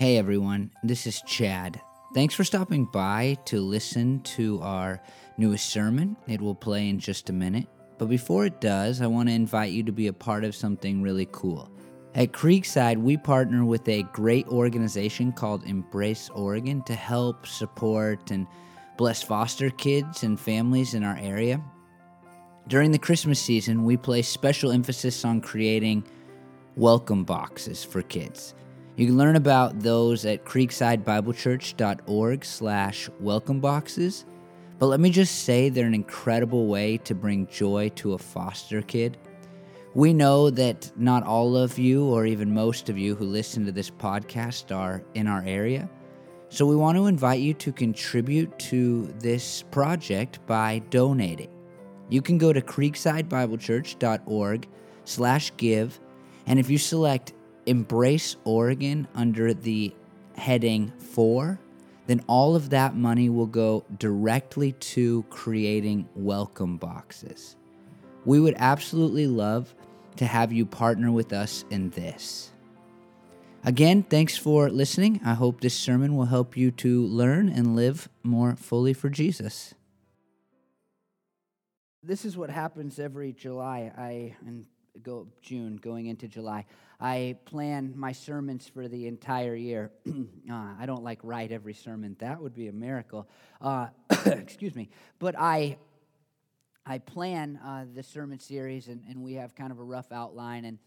Hey everyone, this is Chad. Thanks for stopping by to listen to our newest sermon. It will play in just a minute. But before it does, I want to invite you to be a part of something really cool. At Creekside, we partner with a great organization called Embrace Oregon to help support and bless foster kids and families in our area. During the Christmas season, we place special emphasis on creating welcome boxes for kids. You can learn about those at creeksidebiblechurch.org slash welcome boxes. But let me just say they're an incredible way to bring joy to a foster kid. We know that not all of you, or even most of you who listen to this podcast, are in our area. So we want to invite you to contribute to this project by donating. You can go to creeksidebiblechurch.org slash give, and if you select Embrace Oregon under the heading for, then all of that money will go directly to creating welcome boxes. We would absolutely love to have you partner with us in this. Again, thanks for listening. I hope this sermon will help you to learn and live more fully for Jesus. This is what happens every July. I and go June going into July. I plan my sermons for the entire year. uh, I don't like write every sermon. That would be a miracle. Uh, excuse me. But I I plan uh, the sermon series, and, and we have kind of a rough outline. And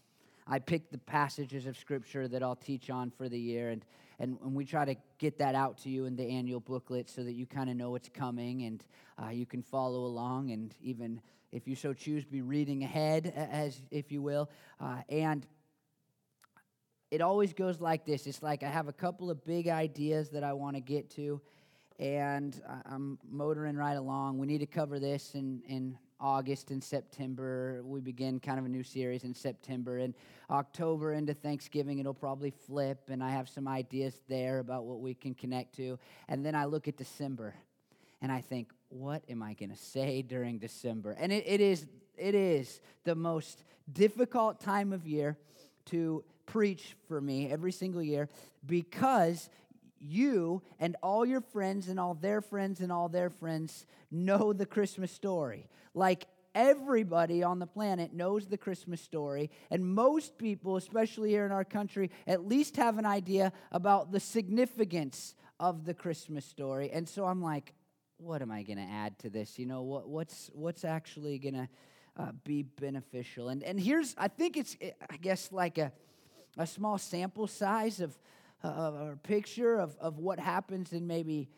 I pick the passages of Scripture that I'll teach on for the year, and, and, and we try to get that out to you in the annual booklet so that you kind of know what's coming and uh, you can follow along, and even if you so choose, be reading ahead, as if you will. Uh, and it always goes like this it's like I have a couple of big ideas that I want to get to, and I'm motoring right along. We need to cover this in, in August and September. We begin kind of a new series in September. And October into Thanksgiving, it'll probably flip, and I have some ideas there about what we can connect to. And then I look at December, and I think, what am I going to say during December? And it, it is it is the most difficult time of year to preach for me every single year because you and all your friends and all their friends and all their friends know the Christmas story. Like everybody on the planet knows the Christmas story, and most people, especially here in our country, at least have an idea about the significance of the Christmas story. And so I'm like, what am I going to add to this? You know, what, what's what's actually going to uh, be beneficial? And and here's, I think it's, I guess, like a a small sample size of, uh, a picture of, of what happens in maybe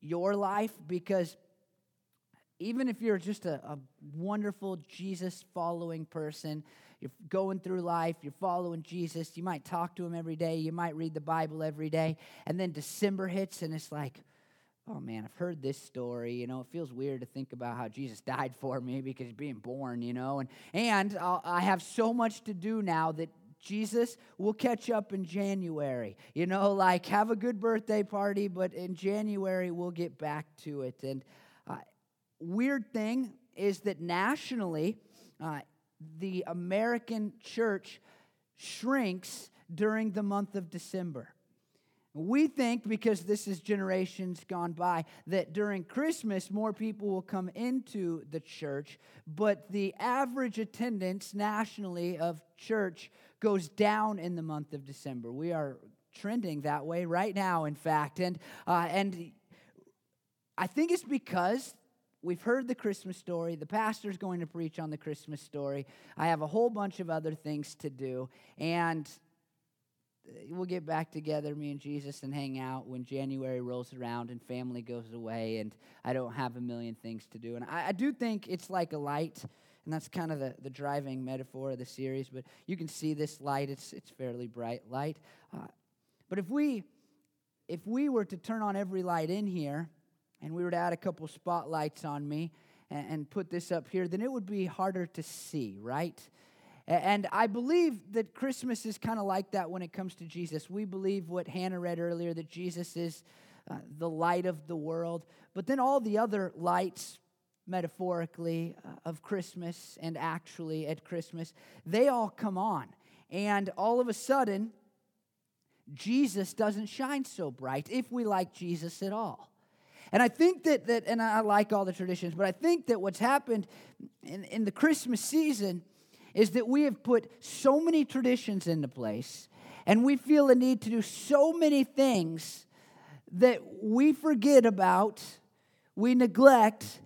your life because even if you're just a, a wonderful Jesus following person, you're going through life, you're following Jesus, you might talk to him every day, you might read the Bible every day, and then December hits and it's like, oh man, I've heard this story. You know, it feels weird to think about how Jesus died for me because being born, you know, and, and I have so much to do now that Jesus, we'll catch up in January. You know, like have a good birthday party, but in January we'll get back to it. And uh, weird thing is that nationally, uh, the American church shrinks during the month of December. We think, because this is generations gone by, that during Christmas more people will come into the church, but the average attendance nationally of church goes down in the month of December. We are trending that way right now, in fact. And, uh, and I think it's because we've heard the Christmas story. The pastor's going to preach on the Christmas story. I have a whole bunch of other things to do. And we'll get back together, me and Jesus, and hang out when January rolls around and family goes away and I don't have a million things to do. And I, I do think it's like a light and that's kind of the, the driving metaphor of the series. But you can see this light, it's, it's fairly bright light. Uh, but if we, if we were to turn on every light in here, and we were to add a couple spotlights on me and, and put this up here, then it would be harder to see, right? And I believe that Christmas is kind of like that when it comes to Jesus. We believe what Hannah read earlier that Jesus is uh, the light of the world. But then all the other lights metaphorically uh, of Christmas and actually at Christmas, they all come on. And all of a sudden, Jesus doesn't shine so bright if we like Jesus at all. And I think that, that and I like all the traditions, but I think that what's happened in, in the Christmas season is that we have put so many traditions into place and we feel the need to do so many things that we forget about, we neglect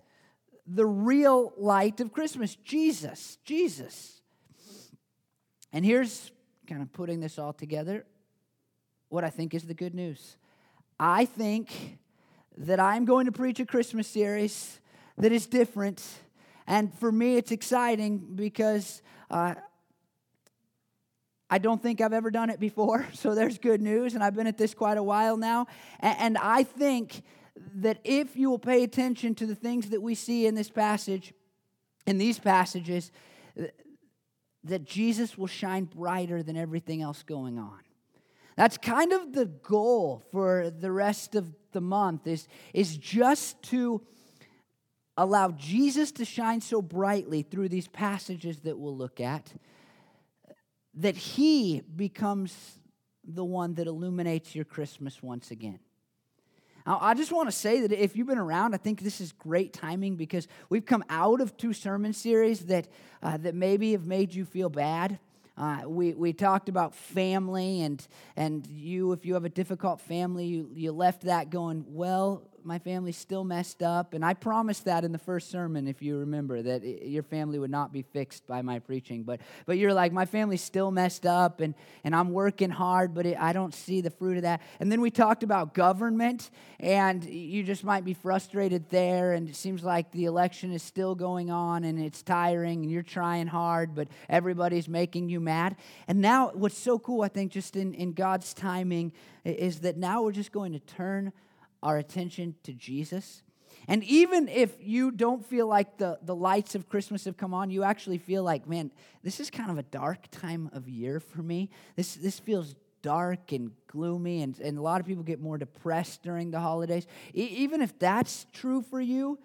the real light of Christmas Jesus. Jesus. And here's kind of putting this all together what I think is the good news. I think that I'm going to preach a Christmas series that is different. And for me, it's exciting because uh, I don't think I've ever done it before. So there's good news. And I've been at this quite a while now. And, and I think that if you will pay attention to the things that we see in this passage, in these passages, that Jesus will shine brighter than everything else going on. That's kind of the goal for the rest of the month is, is just to allow Jesus to shine so brightly through these passages that we'll look at that he becomes the one that illuminates your Christmas once again. Now, I just want to say that if you've been around, I think this is great timing because we've come out of two sermon series that, uh, that maybe have made you feel bad. Uh, we, we talked about family, and, and you, if you have a difficult family, you, you left that going, well, my family's still messed up. And I promised that in the first sermon, if you remember, that your family would not be fixed by my preaching. But, but you're like, my family's still messed up, and, and I'm working hard, but it, I don't see the fruit of that. And then we talked about government, and you just might be frustrated there, and it seems like the election is still going on, and it's tiring, and you're trying hard, but everybody's making you mad. And now, what's so cool, I think, just in, in God's timing, is that now we're just going to turn our attention to Jesus. And even if you don't feel like the, the lights of Christmas have come on, you actually feel like, man, this is kind of a dark time of year for me. This, this feels dark and gloomy, and, and a lot of people get more depressed during the holidays. E- even if that's true for you,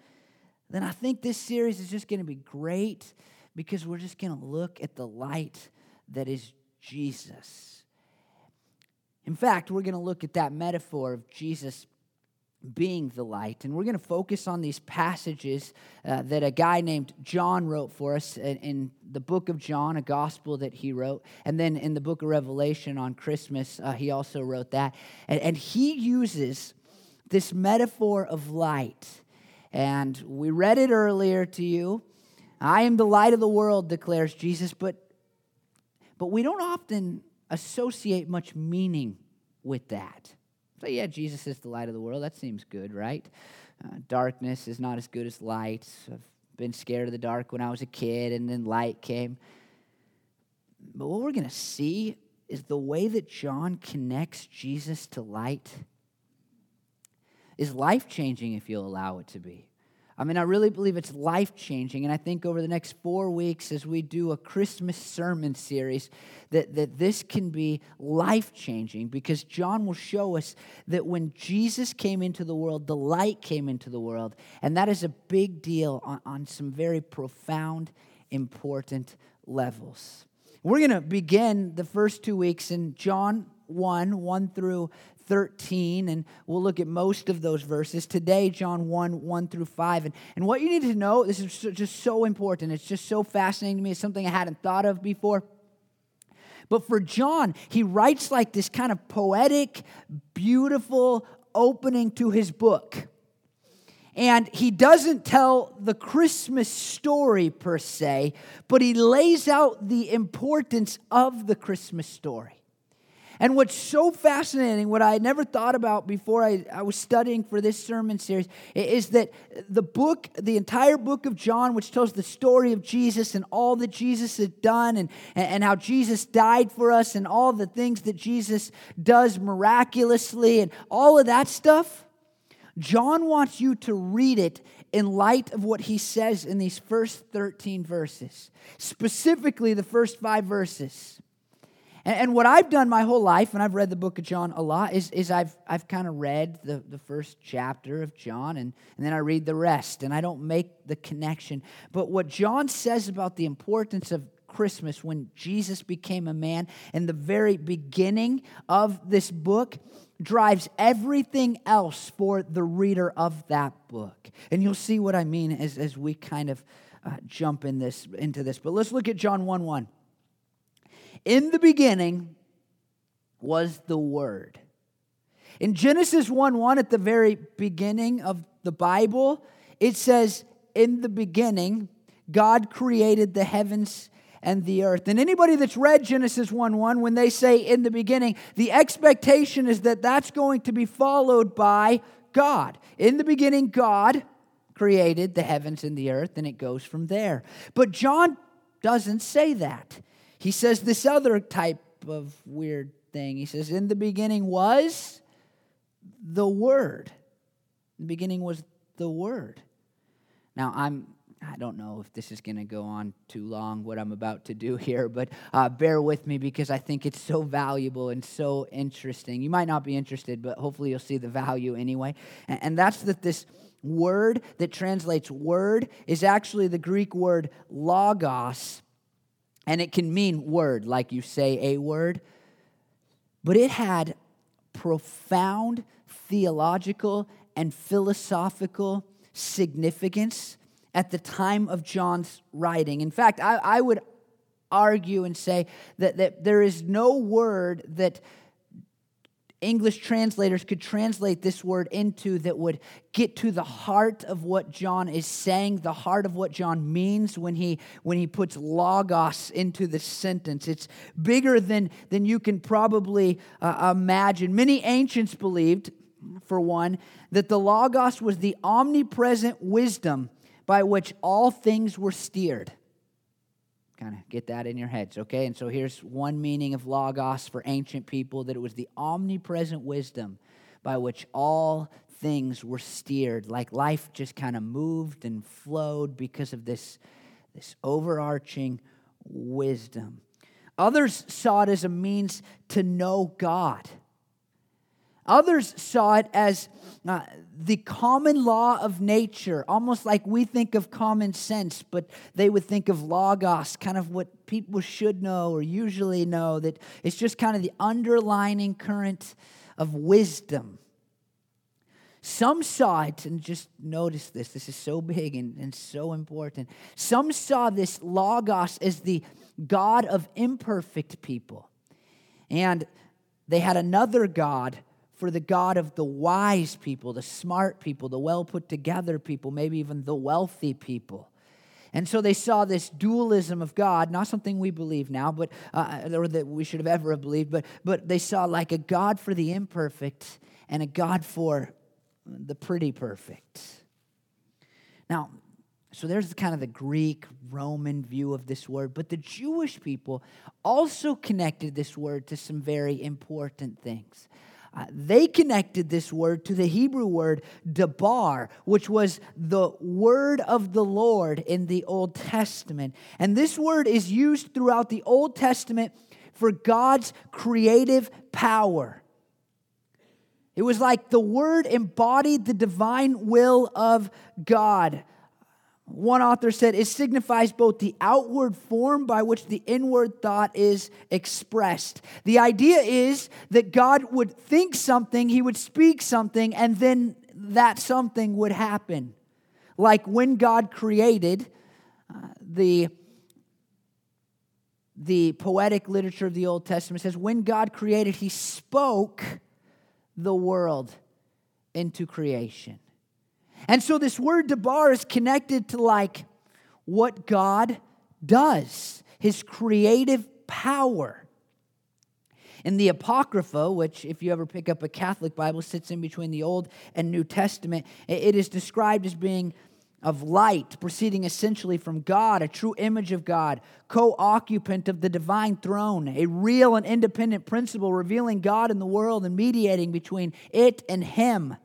then I think this series is just going to be great because we're just going to look at the light that is Jesus. In fact, we're going to look at that metaphor of Jesus being the light. And we're going to focus on these passages uh, that a guy named John wrote for us in, in, the book of John, a gospel that he wrote. And then in the book of Revelation on Christmas, uh, he also wrote that. And, and he uses this metaphor of light. And we read it earlier to you. I am the light of the world, declares Jesus, but, but we don't often associate much meaning with that. So, yeah, Jesus is the light of the world. That seems good, right? Uh, darkness is not as good as light. I've been scared of the dark when I was a kid, and then light came. But what we're going to see is the way that John connects Jesus to light is life changing if you'll allow it to be. I mean, I really believe it's life changing. And I think over the next four weeks, as we do a Christmas sermon series, that, that this can be life changing because John will show us that when Jesus came into the world, the light came into the world. And that is a big deal on, on some very profound, important levels. We're going to begin the first two weeks in John 1 1 through 13, and we'll look at most of those verses. Today, John 1 1 through 5. And, and what you need to know, this is just so important. It's just so fascinating to me. It's something I hadn't thought of before. But for John, he writes like this kind of poetic, beautiful opening to his book. And he doesn't tell the Christmas story per se, but he lays out the importance of the Christmas story. And what's so fascinating, what I had never thought about before I, I was studying for this sermon series, is that the book, the entire book of John, which tells the story of Jesus and all that Jesus had done and, and how Jesus died for us and all the things that Jesus does miraculously and all of that stuff, John wants you to read it in light of what he says in these first 13 verses, specifically the first five verses. And, and, what I've done my whole life, and I've read the book of John a lot, is, is I've, I've kind of read the, the first chapter of John and, and then I read the rest, and I don't make the connection. But what John says about the importance of Christmas when Jesus became a man. And the very beginning of this book drives everything else for the reader of that book. And you'll see what I mean as, as we kind of uh, jump in this, into this. But let's look at John 1 1. In the beginning was the Word. In Genesis 1 1, at the very beginning of the Bible, it says, In the beginning, God created the heavens and the earth. And anybody that's read Genesis 1 1, when they say in the beginning, the expectation is that that's going to be followed by God. In the beginning, God created the heavens and the earth, and it goes from there. But John doesn't say that. He says this other type of weird thing. He says, In the beginning was the Word. In the beginning was the Word. Now, I'm I don't know if this is going to go on too long, what I'm about to do here, but uh, bear with me because I think it's so valuable and so interesting. You might not be interested, but hopefully you'll see the value anyway. And, and that's that this word that translates word is actually the Greek word logos, and it can mean word, like you say a word, but it had profound theological and philosophical significance at the time of John's writing. In fact, I, I would argue and say that, that there is no word that English translators could translate this word into that would get to the heart of what John is saying, the heart of what John means when he when he puts logos into the sentence. It's bigger than than you can probably uh, imagine. Many ancients believed, for one, that the logos was the omnipresent wisdom by which all things were steered. Kind of get that in your heads, okay? And so here's one meaning of logos for ancient people that it was the omnipresent wisdom by which all things were steered, like life just kind of moved and flowed because of this, this overarching wisdom. Others saw it as a means to know God. Others saw it as uh, the common law of nature, almost like we think of common sense, but they would think of logos, kind of what people should know or usually know, that it's just kind of the underlining current of wisdom. Some saw it, and just notice this, this is so big and, and so important. Some saw this logos as the God of imperfect people. And they had another God for the God of the wise people, the smart people, the well put together people, maybe even the wealthy people. And so they saw this dualism of God, not something we believe now, but uh, or that we should have ever believed, but but they saw like a God for the imperfect and a God for the pretty perfect. Now, so there's kind of the Greek Roman view of this word, but the Jewish people also connected this word to some very important things. Uh, they connected this word to the Hebrew word debar, which was the word of the Lord in the Old Testament. And this word is used throughout the Old Testament for God's creative power. It was like the word embodied the divine will of God. One author said it signifies both the outward form by which the inward thought is expressed. The idea is that God would think something, he would speak something, and then that something would happen. Like when God created, uh, the, the poetic literature of the Old Testament says, when God created, he spoke the world into creation. And so this word debar is connected to like what God does, his creative power. In the Apocrypha, which, if you ever pick up a Catholic Bible, sits in between the Old and New Testament, it is described as being of light, proceeding essentially from God, a true image of God, co occupant of the divine throne, a real and independent principle revealing God in the world and mediating between it and Him.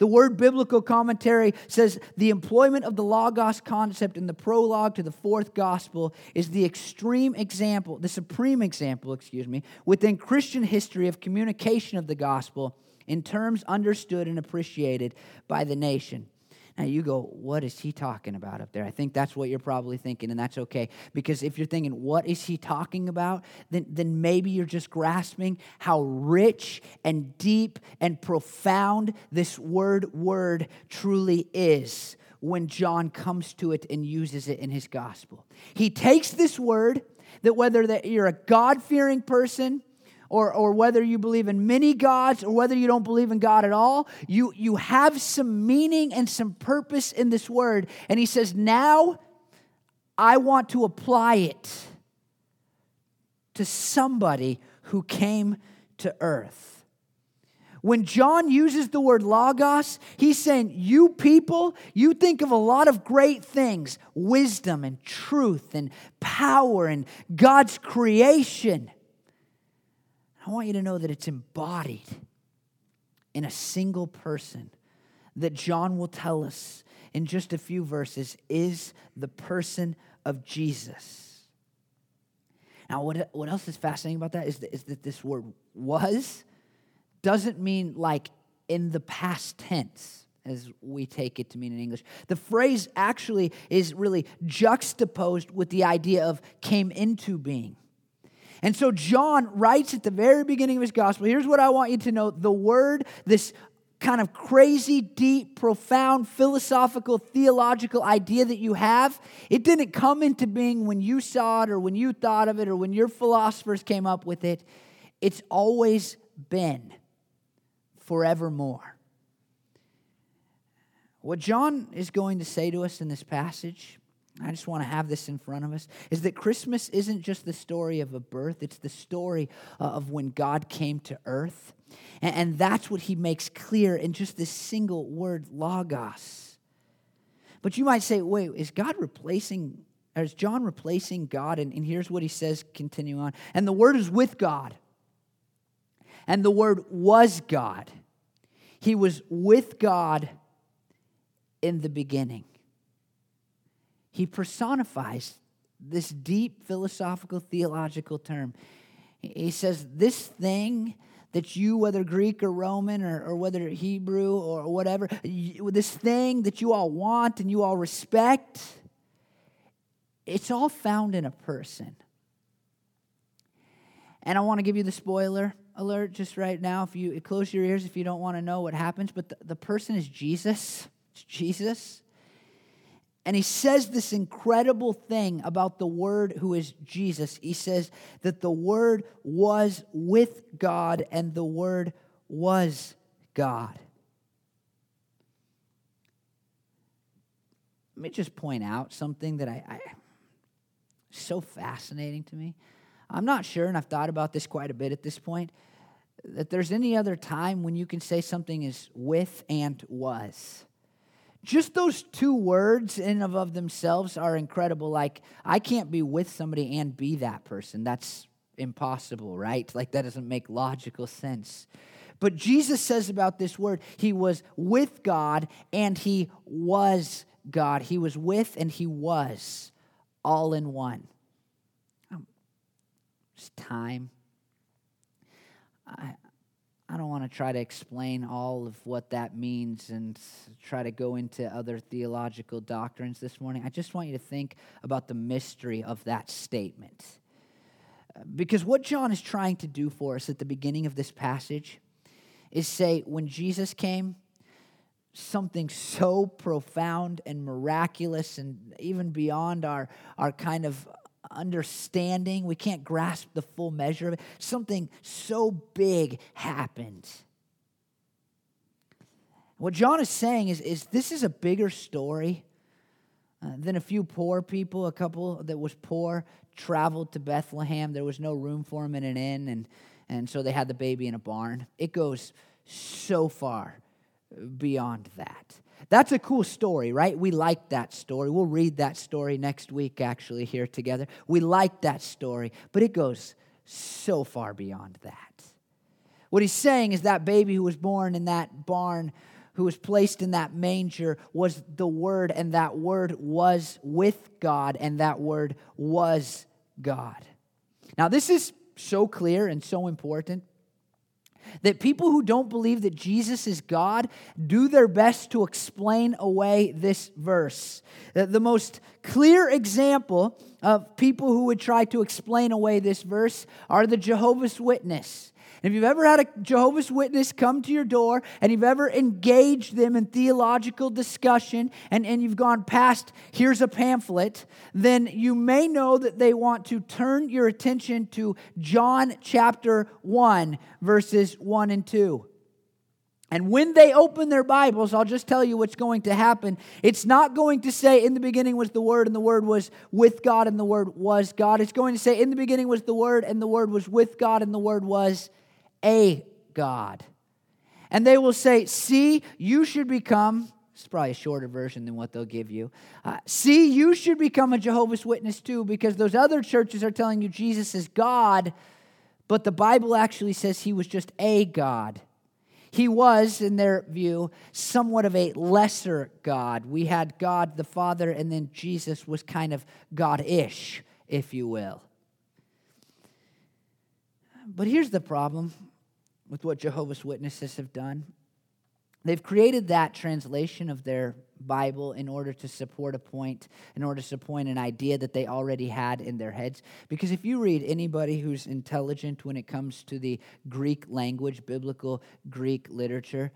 The word biblical commentary says the employment of the Logos concept in the prologue to the fourth gospel is the extreme example, the supreme example, excuse me, within Christian history of communication of the gospel in terms understood and appreciated by the nation. You go, what is he talking about up there? I think that's what you're probably thinking, and that's okay. Because if you're thinking, what is he talking about? Then, then maybe you're just grasping how rich and deep and profound this word word truly is when John comes to it and uses it in his gospel. He takes this word that whether that you're a God-fearing person or, or whether you believe in many gods or whether you don't believe in God at all, you, you have some meaning and some purpose in this word. And he says, Now I want to apply it to somebody who came to earth. When John uses the word logos, he's saying, You people, you think of a lot of great things wisdom and truth and power and God's creation. I want you to know that it's embodied in a single person that John will tell us in just a few verses is the person of Jesus. Now, what, what else is fascinating about that is that, is that this word was doesn't mean like in the past tense as we take it to mean in English. The phrase actually is really juxtaposed with the idea of came into being. And so John writes at the very beginning of his gospel here's what I want you to know the word, this kind of crazy, deep, profound, philosophical, theological idea that you have, it didn't come into being when you saw it or when you thought of it or when your philosophers came up with it. It's always been forevermore. What John is going to say to us in this passage I just want to have this in front of us is that Christmas isn't just the story of a birth, it's the story uh, of when God came to earth. And that's what he makes clear in just this single word, logos. But you might say, wait, is God replacing, or is John replacing God? And, and here's what he says, continue on. And the word is with God, and the word was God. He was with God in the beginning he personifies this deep philosophical theological term. He says, This thing that you, whether Greek or Roman or, or whether Hebrew or whatever, you, this thing that you all want and you all respect, it's all found in a person. And I want to give you the spoiler alert just right now. If you close your ears if you don't want to know what happens, but the, the person is Jesus. It's Jesus. And he says this incredible thing about the Word who is Jesus. He says that the Word was with God and the Word was God. Let me just point out something that I, I so fascinating to me. I'm not sure, and I've thought about this quite a bit at this point, that there's any other time when you can say something is with and was. Just those two words in and of themselves are incredible. Like, I can't be with somebody and be that person. That's impossible, right? Like, that doesn't make logical sense. But Jesus says about this word, he was with God and he was God. He was with and he was all in one. Um, it's time. I don't want to try to explain all of what that means and try to go into other theological doctrines this morning. I just want you to think about the mystery of that statement. Because what John is trying to do for us at the beginning of this passage is say, when Jesus came, something so profound and miraculous and even beyond our, our kind of understanding. We can't grasp the full measure of it. Something so big happened. What John is saying is, is this is a bigger story uh, than a few poor people. A couple that was poor traveled to Bethlehem. There was no room for them in an inn, and, and so they had the baby in a barn. It goes so far beyond that. That's a cool story, right? We like that story. We'll read that story next week, actually, here together. We like that story, but it goes so far beyond that. What he's saying is that baby who was born in that barn, who was placed in that manger, was the Word, and that Word was with God, and that Word was God. Now, this is so clear and so important that people who don't believe that Jesus is God do their best to explain away this verse. The most clear example of people who would try to explain away this verse are the Jehovah's Witness. And if you've ever had a Jehovah's Witness come to your door and you've ever engaged them in theological discussion and, and you've gone past, here's a pamphlet, then you may know that they want to turn your attention to John chapter 1, verses 1 and 2. And when they open their Bibles, I'll just tell you what's going to happen. It's not going to say, In the beginning was the Word, and the Word was with God, and the Word was God. It's going to say, In the beginning was the Word, and the Word was with God, and the Word was a God. And they will say, See, you should become, it's probably a shorter version than what they'll give you. Uh, See, you should become a Jehovah's Witness too, because those other churches are telling you Jesus is God, but the Bible actually says he was just a God. He was, in their view, somewhat of a lesser God. We had God the Father, and then Jesus was kind of God ish, if you will. But here's the problem with what Jehovah's Witnesses have done. They've created that translation of their Bible in order to support a point, in order to support an idea that they already had in their heads. Because if you read anybody who's intelligent when it comes to the Greek language, biblical Greek literature,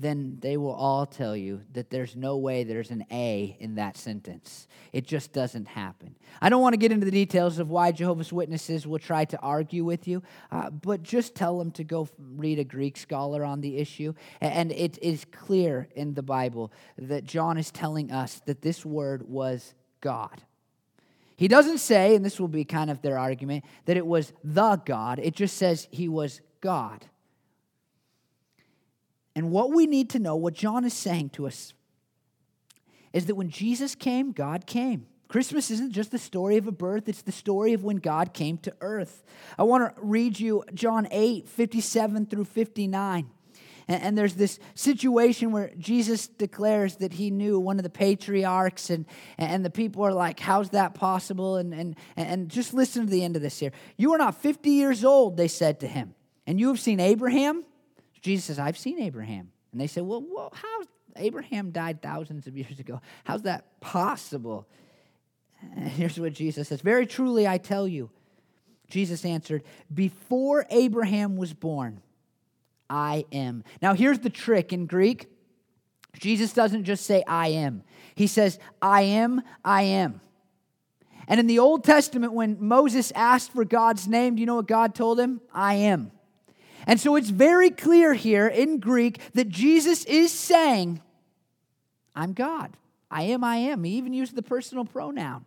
then they will all tell you that there's no way there's an A in that sentence. It just doesn't happen. I don't want to get into the details of why Jehovah's Witnesses will try to argue with you, uh, but just tell them to go read a Greek scholar on the issue. And it is clear in the Bible that John is telling us that this word was God. He doesn't say, and this will be kind of their argument, that it was the God. It just says he was God. And what we need to know, what John is saying to us, is that when Jesus came, God came. Christmas isn't just the story of a birth, it's the story of when God came to earth. I want to read you John 8, 57 through 59. And, there's this situation where Jesus declares that he knew one of the patriarchs, and, and the people are like, How's that possible? And, and, and just listen to the end of this here. You are not 50 years old, they said to him, and you have seen Abraham? Jesus says, I've seen Abraham. And they say, Well, well how? Abraham died thousands of years ago. How's that possible? And here's what Jesus says Very truly, I tell you, Jesus answered, Before Abraham was born, I am. Now, here's the trick in Greek Jesus doesn't just say, I am. He says, I am, I am. And in the Old Testament, when Moses asked for God's name, do you know what God told him? I am. And so it's very clear here in Greek that Jesus is saying, I'm God. I am, I am. He even used the personal pronoun.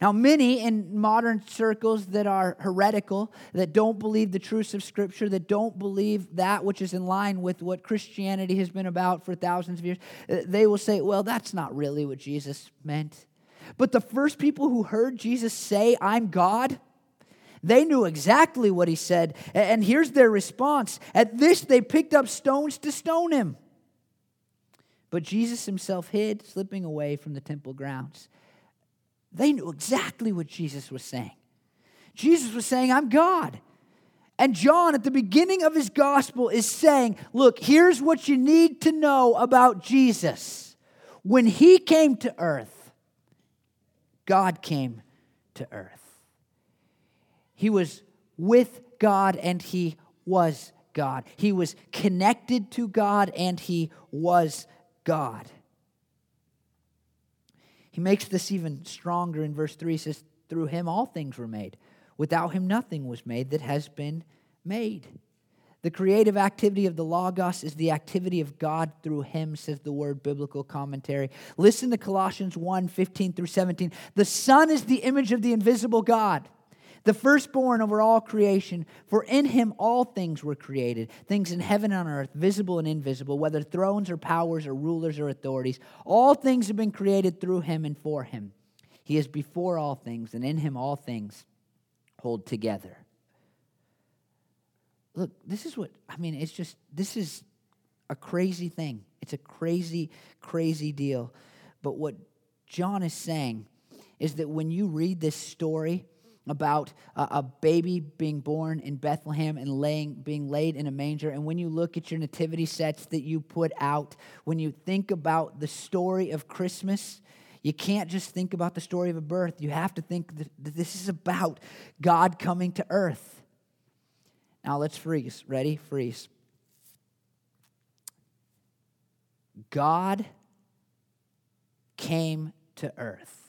Now, many in modern circles that are heretical, that don't believe the truths of Scripture, that don't believe that which is in line with what Christianity has been about for thousands of years, uh, they will say, well, that's not really what Jesus meant. But the first people who heard Jesus say, I'm God, they knew exactly what he said. And here's their response. At this, they picked up stones to stone him. But Jesus himself hid, slipping away from the temple grounds. They knew exactly what Jesus was saying. Jesus was saying, I'm God. And John, at the beginning of his gospel, is saying, Look, here's what you need to know about Jesus. When he came to earth, God came to earth. He was with God and he was God. He was connected to God and he was God. He makes this even stronger in verse 3. He says, Through him all things were made. Without him nothing was made that has been made. The creative activity of the Logos is the activity of God through him, says the word biblical commentary. Listen to Colossians 1 15 through 17. The Son is the image of the invisible God the firstborn over all creation. For in him all things were created, things in heaven and on earth, visible and invisible, whether thrones or powers or rulers or authorities. All things have been created through him and for him. He is before all things, and in him all things hold together. Look, this is what, I mean, it's just, this is a crazy thing. It's a crazy, crazy deal. But what John is saying is that when you read this story, about a, a, baby being born in Bethlehem and laying, being laid in a manger. And when you look at your nativity sets that you put out, when you think about the story of Christmas, you can't just think about the story of a birth. You have to think that this is about God coming to earth. Now let's freeze. Ready? Freeze. God came to earth.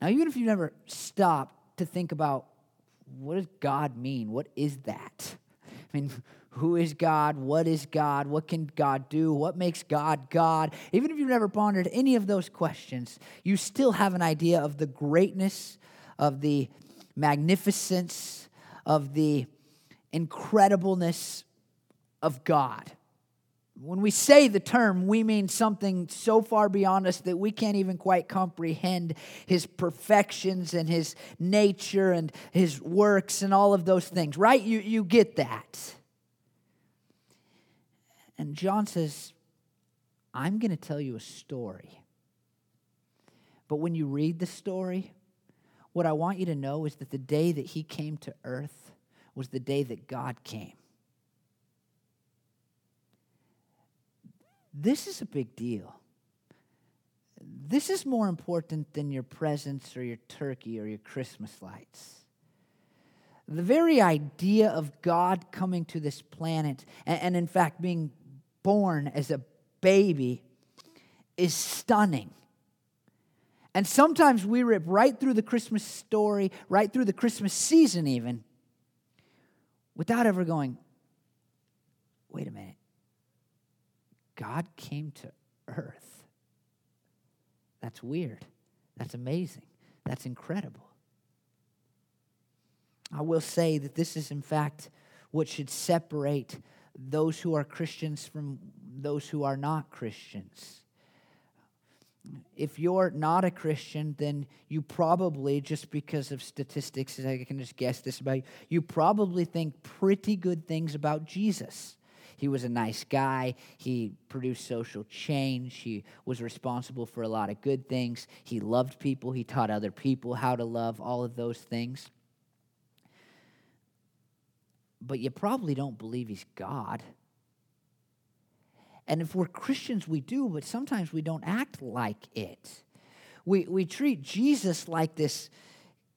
Now, even if you never stopped to think about what does God mean? What is that? I mean, who is God? What is God? What can God do? What makes God God? Even if you've never pondered any of those questions, you still have an idea of the greatness, of the magnificence, of the incredibleness of God. When we say the term, we mean something so far beyond us that we can't even quite comprehend his perfections and his nature and his works and all of those things, right? You, you get that. And John says, I'm going to tell you a story. But when you read the story, what I want you to know is that the day that he came to earth was the day that God came. This is a big deal. This is more important than your presents or your turkey or your Christmas lights. The very idea of God coming to this planet and, and in fact being born as a baby is stunning. And sometimes we rip right through the Christmas story, right through the Christmas season, even, without ever going, wait a minute. God came to earth. That's weird. That's amazing. That's incredible. I will say that this is, in fact, what should separate those who are Christians from those who are not Christians. If you're not a Christian, then you probably, just because of statistics, I can just guess this about you, you probably think pretty good things about Jesus. He was a nice guy. He produced social change. He was responsible for a lot of good things. He loved people. He taught other people how to love, all of those things. But you probably don't believe he's God. And if we're Christians, we do, but sometimes we don't act like it. We, we treat Jesus like this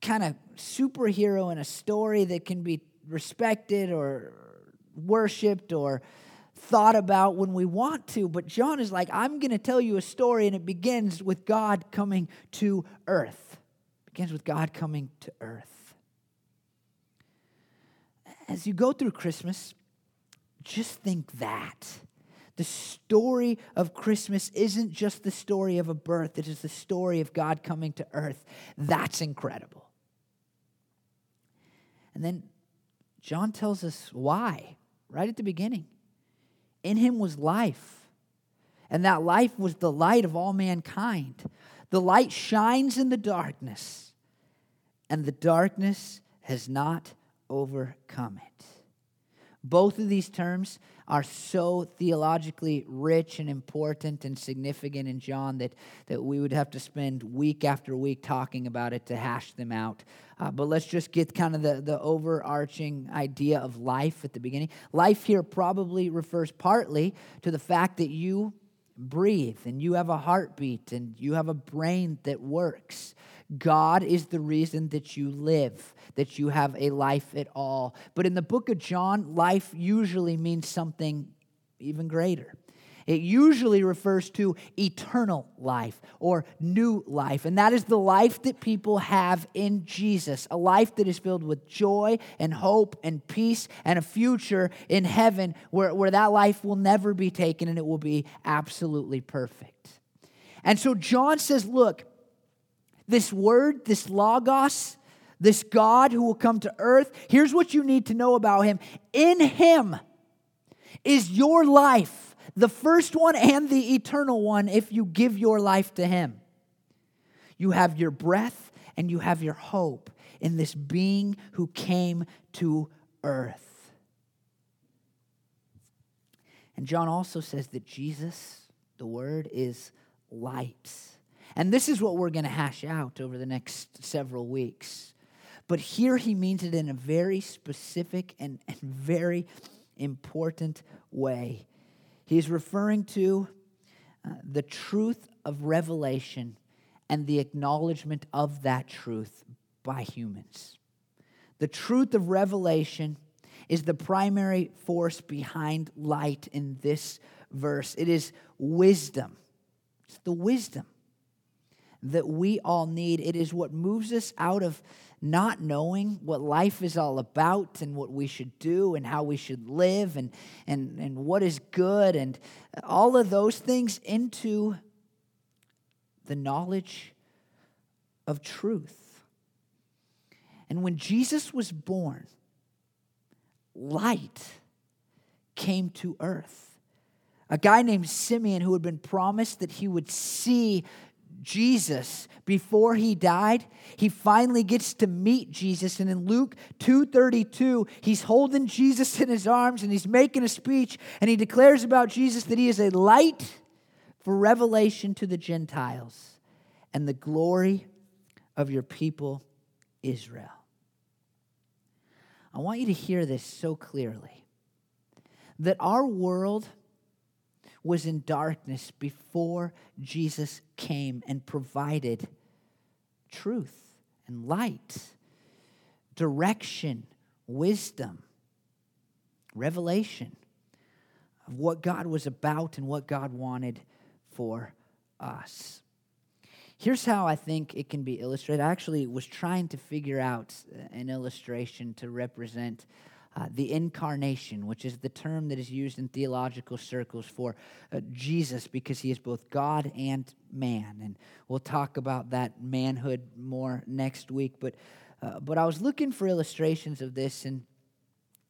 kind of superhero in a story that can be respected or worshiped or thought about when we want to. But John is like, I'm going to tell you a story, and it begins with God coming to earth. It begins with God coming to earth. As you go through Christmas, just think that. The story of Christmas isn't just the story of a birth, it is the story of God coming to earth. That's incredible. And then John tells us why right at the beginning. In him was life, and that life was the light of all mankind. The light shines in the darkness, and the darkness has not overcome it. Both of these terms are so theologically rich and important and significant in John that, that we would have to spend week after week talking about it to hash them out. Uh, but let's just get kind of the, the overarching idea of life at the beginning. Life here probably refers partly to the fact that you breathe and you have a heartbeat and you have a brain that works. God is the reason that you live, that you have a life at all. But in the book of John, life usually means something even greater. It usually refers to eternal life or new life. And that is the life that people have in Jesus a life that is filled with joy and hope and peace and a future in heaven where, where that life will never be taken and it will be absolutely perfect. And so John says, Look, this word, this Logos, this God who will come to earth, here's what you need to know about him. In him is your life, the first one and the eternal one, if you give your life to him. You have your breath and you have your hope in this being who came to earth. And John also says that Jesus, the Word, is light. And this is what we're going to hash out over the next several weeks. But here he means it in a very specific and, and very important way. He's referring to uh, the truth of revelation and the acknowledgement of that truth by humans. The truth of revelation is the primary force behind light in this verse. It is wisdom. It's the wisdom that we all need. It is what moves us out of not knowing what life is all about and what we should do and how we should live and, and, and what is good and all of those things into the knowledge of truth. And when Jesus was born, light came to earth. A guy named Simeon, who had been promised that he would see Jesus before he died, he finally gets to meet Jesus and in Luke 2:32, he's holding Jesus in his arms and he's making a speech and he declares about Jesus that he is a light for revelation to the Gentiles and the glory of your people Israel. I want you to hear this so clearly that our world was in darkness before Jesus came and provided truth and light, direction, wisdom, revelation of what God was about and what God wanted for us. Here's how I think it can be illustrated. I actually was trying to figure out an illustration to represent uh, the incarnation, which is the term that is used in theological circles for uh, Jesus because he is both God and man. And we'll talk about that manhood more next week. But, uh, but I was looking for illustrations of this, and,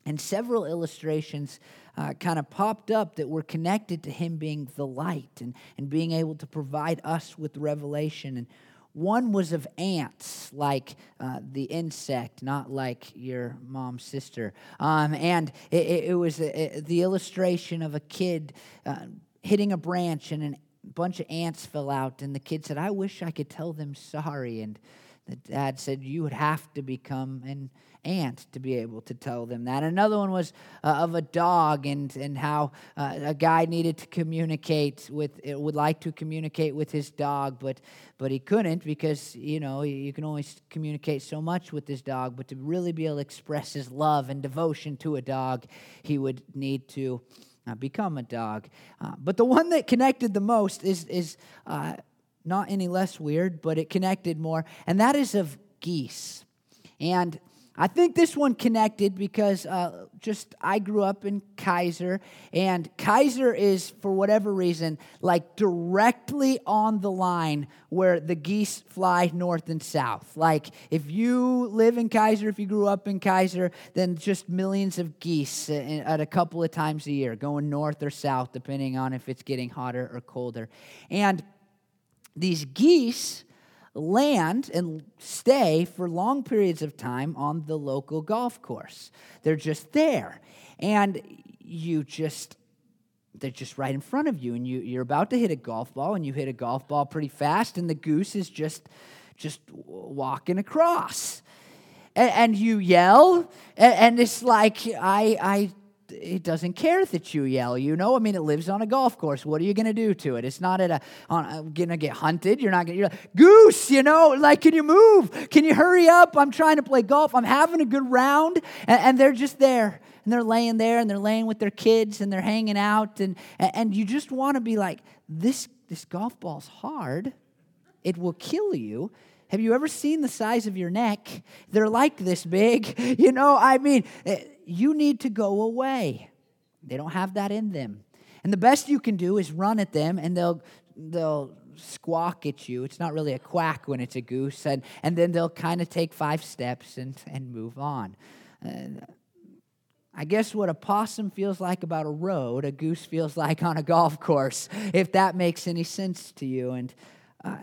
and several illustrations uh, kind of popped up that were connected to him being the light and, and being able to provide us with revelation. And one was of ants, like uh, the insect, not like your mom's sister. Um, and it, it was a, a, the illustration of a kid uh, hitting a branch, and a bunch of ants fell out. And the kid said, I wish I could tell them sorry. And the dad said, You would have to become an ant to be able to tell them that. Another one was uh, of a dog and, and how uh, a guy needed to communicate with, uh, would like to communicate with his dog, but, but he couldn't because, you know, you can only communicate so much with his dog. But to really be able to express his love and devotion to a dog, he would need to. Uh, become a dog. Uh, but the one that connected the most is, is uh, not any less weird, but it connected more, and that is of geese. And I think this one connected because uh, just I grew up in Kaiser, and Kaiser is, for whatever reason, like directly on the line where the geese fly north and south. Like if you live in Kaiser, if you grew up in Kaiser, then just millions of geese at a couple of times a year going north or south, depending on if it's getting hotter or colder. And these geese land and stay for long periods of time on the local golf course. They're just there. And you just they're just right in front of you and you, you're about to hit a golf ball and you hit a golf ball pretty fast and the goose is just just walking across and, you yell and, and, it's like i i it doesn't care that you yell, you know? I mean, it lives on a golf course. What are you going to do to it? It's not at a, on, going to get hunted. You're not going to, like, goose, you know? Like, can you move? Can you hurry up? I'm trying to play golf. I'm having a good round. And, and they're just there. And they're laying there and they're laying with their kids and they're hanging out. And, and you just want to be like, this, this golf ball's hard. It will kill you. Have you ever seen the size of your neck? They're like this big. You know, I mean, eh, you need to go away. They don't have that in them. And the best you can do is run at them and they'll they'll squawk at you. It's not really a quack when it's a goose. And, and then they'll kind of take five steps and, and move on. Uh, I guess what a possum feels like about a road, a goose feels like on a golf course, if that makes any sense to you. And uh,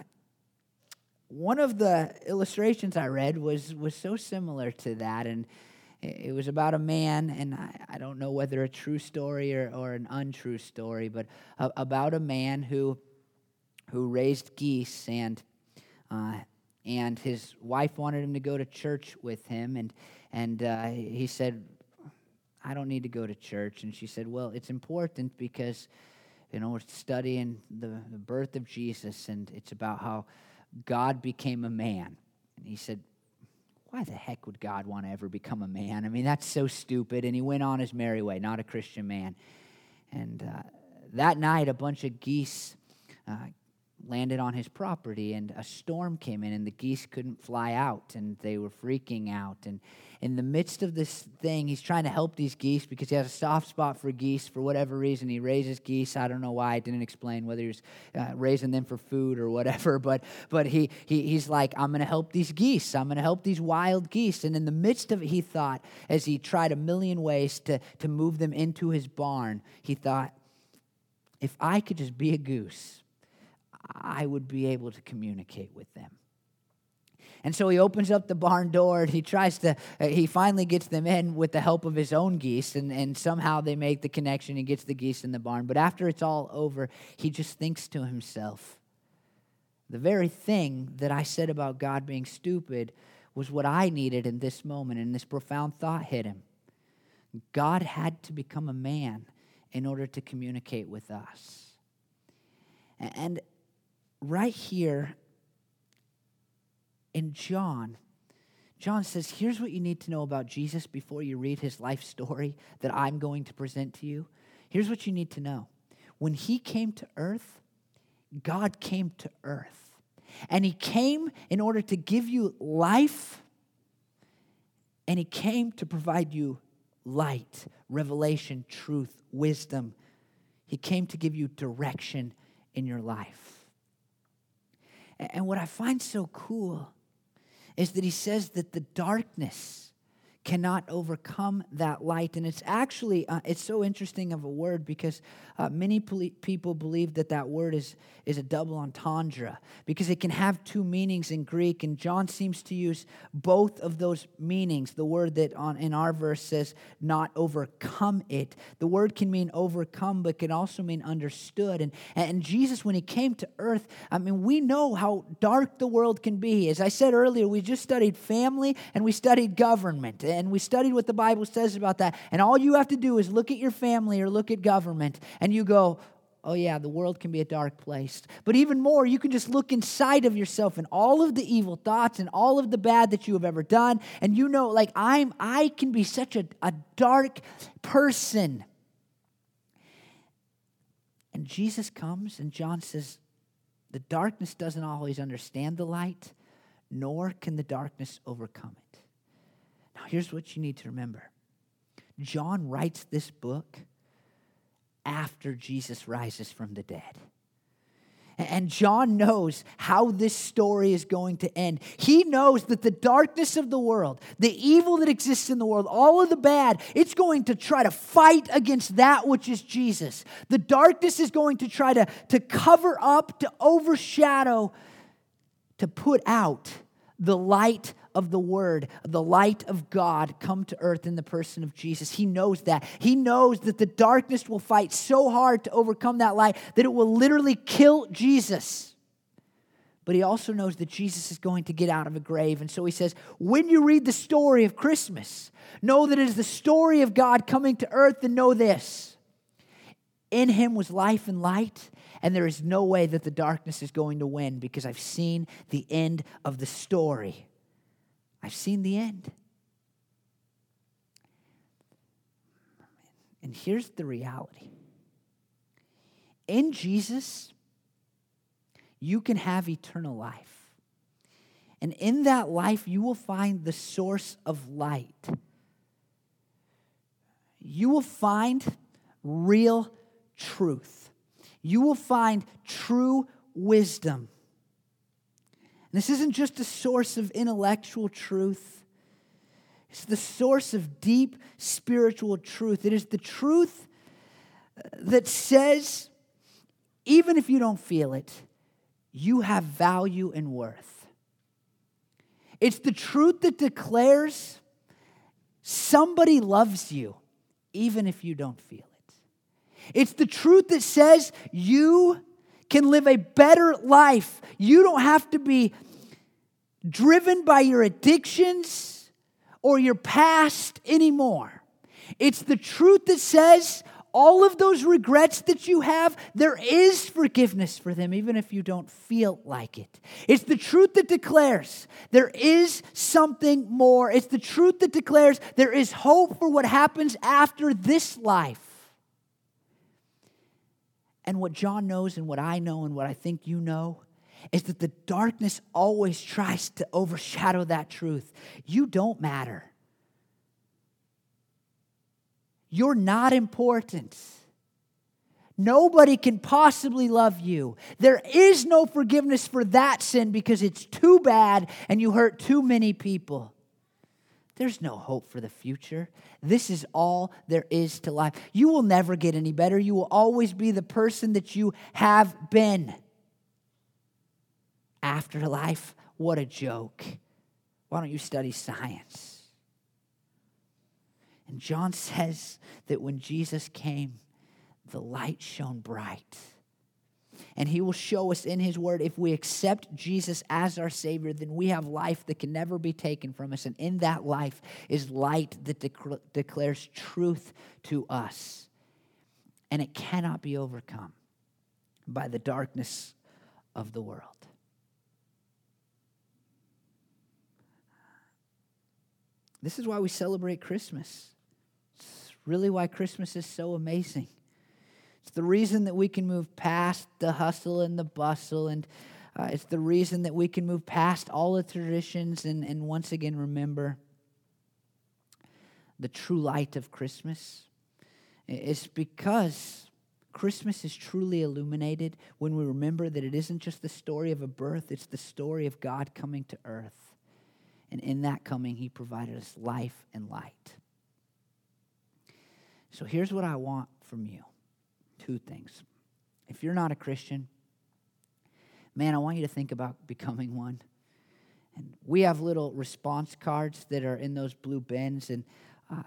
one of the illustrations I read was, was so similar to that. And it was about a man, and I, I don't know whether a true story or, or an untrue story, but a, about a man who who raised geese, and uh, and his wife wanted him to go to church with him, and and uh, he said, "I don't need to go to church." And she said, "Well, it's important because." You know, we're studying the, the birth of Jesus, and it's about how God became a man. And he said, why the heck would God want to ever become a man? I mean, that's so stupid. And he went on his merry way, not a Christian man. And uh, that night, a bunch of geese uh, landed on his property, and a storm came in, and the geese couldn't fly out, and they were freaking out. And in the midst of this thing, he's trying to help these geese because he has a soft spot for geese for whatever reason. He raises geese. I don't know why. I didn't explain whether he was uh, raising them for food or whatever, but, but he, he, he's like, I'm going to help these geese. I'm going to help these wild geese. And in the midst of it, he thought, as he tried a million ways to, to move them into his barn, he thought, if I could just be a goose, I would be able to communicate with them. And so he opens up the barn door and he tries to, uh, he finally gets them in with the help of his own geese, and, and somehow they make the connection. He gets the geese in the barn. But after it's all over, he just thinks to himself, the very thing that I said about God being stupid was what I needed in this moment, and this profound thought hit him. God had to become a man in order to communicate with us. And right here in John, John says, Here's what you need to know about Jesus before you read his life story that I'm going to present to you. Here's what you need to know. When he came to earth, God came to earth. And he came in order to give you life, and he came to provide you light, revelation, truth, wisdom. He came to give you direction in your life. And what I find so cool is that he says that the darkness cannot overcome that light. And it's actually uh, it's so interesting of a word because uh, many people believe that that word is is a double entendre because it can have two meanings in greek. And john seems to use both of those meanings. The word that on in our verse says not overcome it. The word can mean overcome but can also mean understood. And and jesus when he came to earth i mean we know how dark the world can be. As i said earlier we just studied family and we studied government. and we studied what the Bible says about that. And all you have to do is look at your family or look at government, and you go, oh yeah, the world can be a dark place. But even more, you can just look inside of yourself and all of the evil thoughts and all of the bad that you have ever done. And you know, like I'm I can be such a, a dark person. And Jesus comes and John says, the darkness doesn't always understand the light, nor can the darkness overcome it. Now, here's what you need to remember John writes this book after Jesus rises from the dead. And John knows how this story is going to end. He knows that the darkness of the world, the evil that exists in the world, all of the bad, it's going to try to fight against that which is Jesus. The darkness is going to try to, to cover up, to overshadow, to put out the light of the Word, the light of God come to earth in the person of Jesus. He knows that. He knows that the darkness will fight so hard to overcome that light that it will literally kill Jesus. But he also knows that Jesus is going to get out of a grave. And so he says, when you read the story of Christmas, know that it is the story of God coming to earth, and know this in him was life and light, and there is no way that the darkness is going to win because I've seen the end of the story. I've seen the end. And here's the reality in Jesus, you can have eternal life. And in that life, you will find the source of light. You will find real truth. You will find true wisdom. This isn't just a source of intellectual truth, it's the source of deep spiritual truth. It is the truth uh, that says, even if you don't feel it, you have value and worth. It's the truth that declares somebody loves you, even if you don't feel it. It's the truth that says you can live a better life. You don't have to be driven by your addictions or your past anymore. It's the truth that says all of those regrets that you have, there is forgiveness for them, even if you don't feel like it. It's the truth that declares there is something more. It's the truth that declares there is hope for what happens after this life. And what John knows, and what I know, and what I think you know, is that the darkness always tries to overshadow that truth. You don't matter. You're not important. Nobody can possibly love you. There is no forgiveness for that sin because it's too bad and you hurt too many people. There's no hope for the future. This is all there is to life. You will never get any better. You will always be the person that you have been. Afterlife, what a joke. Why don't you study science? And John says that when Jesus came, the light shone bright. And he will show us in his word if we accept Jesus as our Savior, then we have life that can never be taken from us. And in that life is light that declares truth to us. And it cannot be overcome by the darkness of the world. This is why we celebrate Christmas It's really why Christmas is so amazing. It's the reason that we can move past the hustle and the bustle, and uh, it's the reason that we can move past all the traditions and, and once again remember the true light of Christmas. It's because Christmas is truly illuminated when we remember that it isn't just the story of a birth, it's the story of God coming to earth. And in that coming, He provided us life and light. So here's what I want from you two things. If you're not a Christian, man, I want you to think about becoming one. And we have little response cards that are in those blue bins. And uh,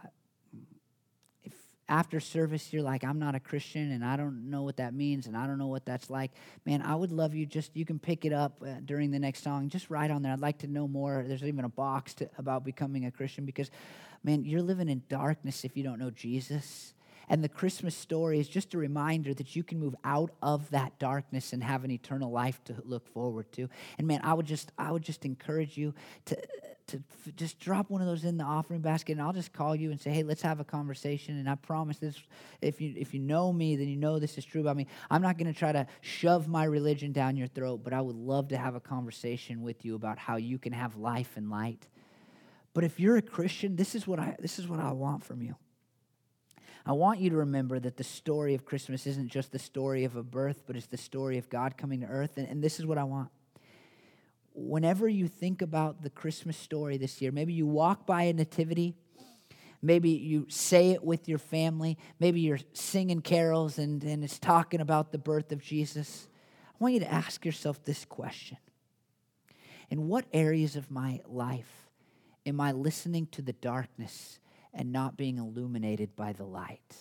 if after service you're like, I'm not a Christian and I don't know what that means and I don't know what that's like, man, I would love you just, you can pick it up uh, during the next song. Just write on there. I'd like to know more. There's even a box to, about becoming a Christian because man, you're living in darkness if you don't know Jesus. And the Christmas story is just a reminder that you can move out of that darkness and have an eternal life to look forward to. And man, I would just I would just encourage you to to just drop one of those in the offering basket and I'll just call you and say, "Hey, let's have a conversation." And I promise this if you if you know me, then you know this is true about me. I'm not going to try to shove my religion down your throat, but I would love to have a conversation with you about how you can have life and light. But if you're a Christian, this is what I this is what I want from you. I want you to remember that the story of Christmas isn't just the story of a birth, but it's the story of God coming to earth. And, and this is what I want. Whenever you think about the Christmas story this year, maybe you walk by a nativity, maybe you say it with your family, maybe you're singing carols and, and it's talking about the birth of Jesus. I want you to ask yourself this question In what areas of my life am I listening to the darkness and not being illuminated by the light?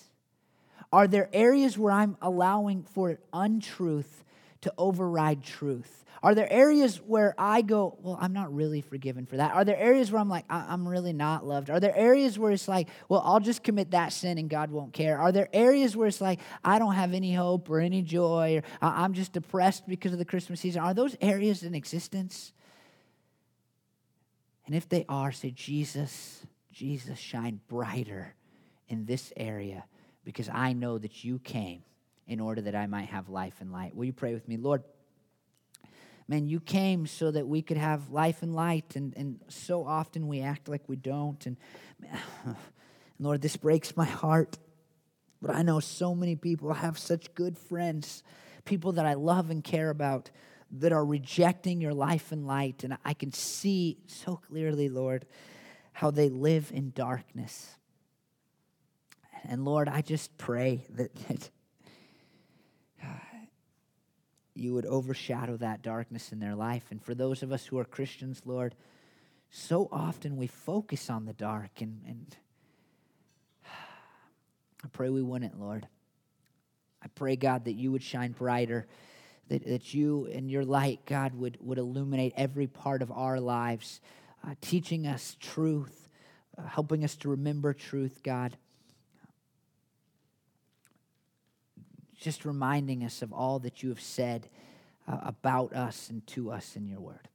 Are there areas where I'm allowing for untruth to override truth? Are there areas where I go, well, I'm not really forgiven for that? Are there areas where I'm like, I'm really not loved? Are there areas where it's like, well, I'll just commit that sin and God won't care? Are there areas where it's like, I don't have any hope or any joy or I'm just depressed because of the Christmas season? Are those areas in existence? And if they are, say, Jesus, Jesus, shine brighter in this area because I know that you came in order that I might have life and light. Will you pray with me? Lord, man, you came so that we could have life and light, and, and so often we act like we don't. And man, Lord, this breaks my heart. But I know so many people. Have such good friends, people that I love and care about that are rejecting your life and light. And I can see so clearly, Lord, how they live in darkness. And Lord, I just pray that, that you would overshadow that darkness in their life. And for those of us who are Christians, Lord, so often we focus on the dark and, and I pray we wouldn't, Lord. I pray, God, that you would shine brighter that, that you and your light, God, would, would illuminate every part of our lives, uh, teaching us truth, uh, helping us to remember truth, God. Just reminding us of all that you have said uh, about us and to us in your word.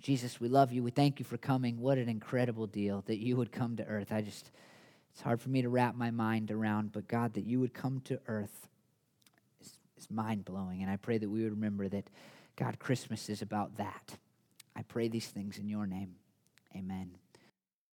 Jesus, we love you. We thank you for coming. What an incredible deal that you would come to earth. I just, it's hard for me to wrap my mind around, but God, that you would come to earth is, is mind blowing. And I pray that we would remember that, God, Christmas is about that. I pray these things in your name. Amen.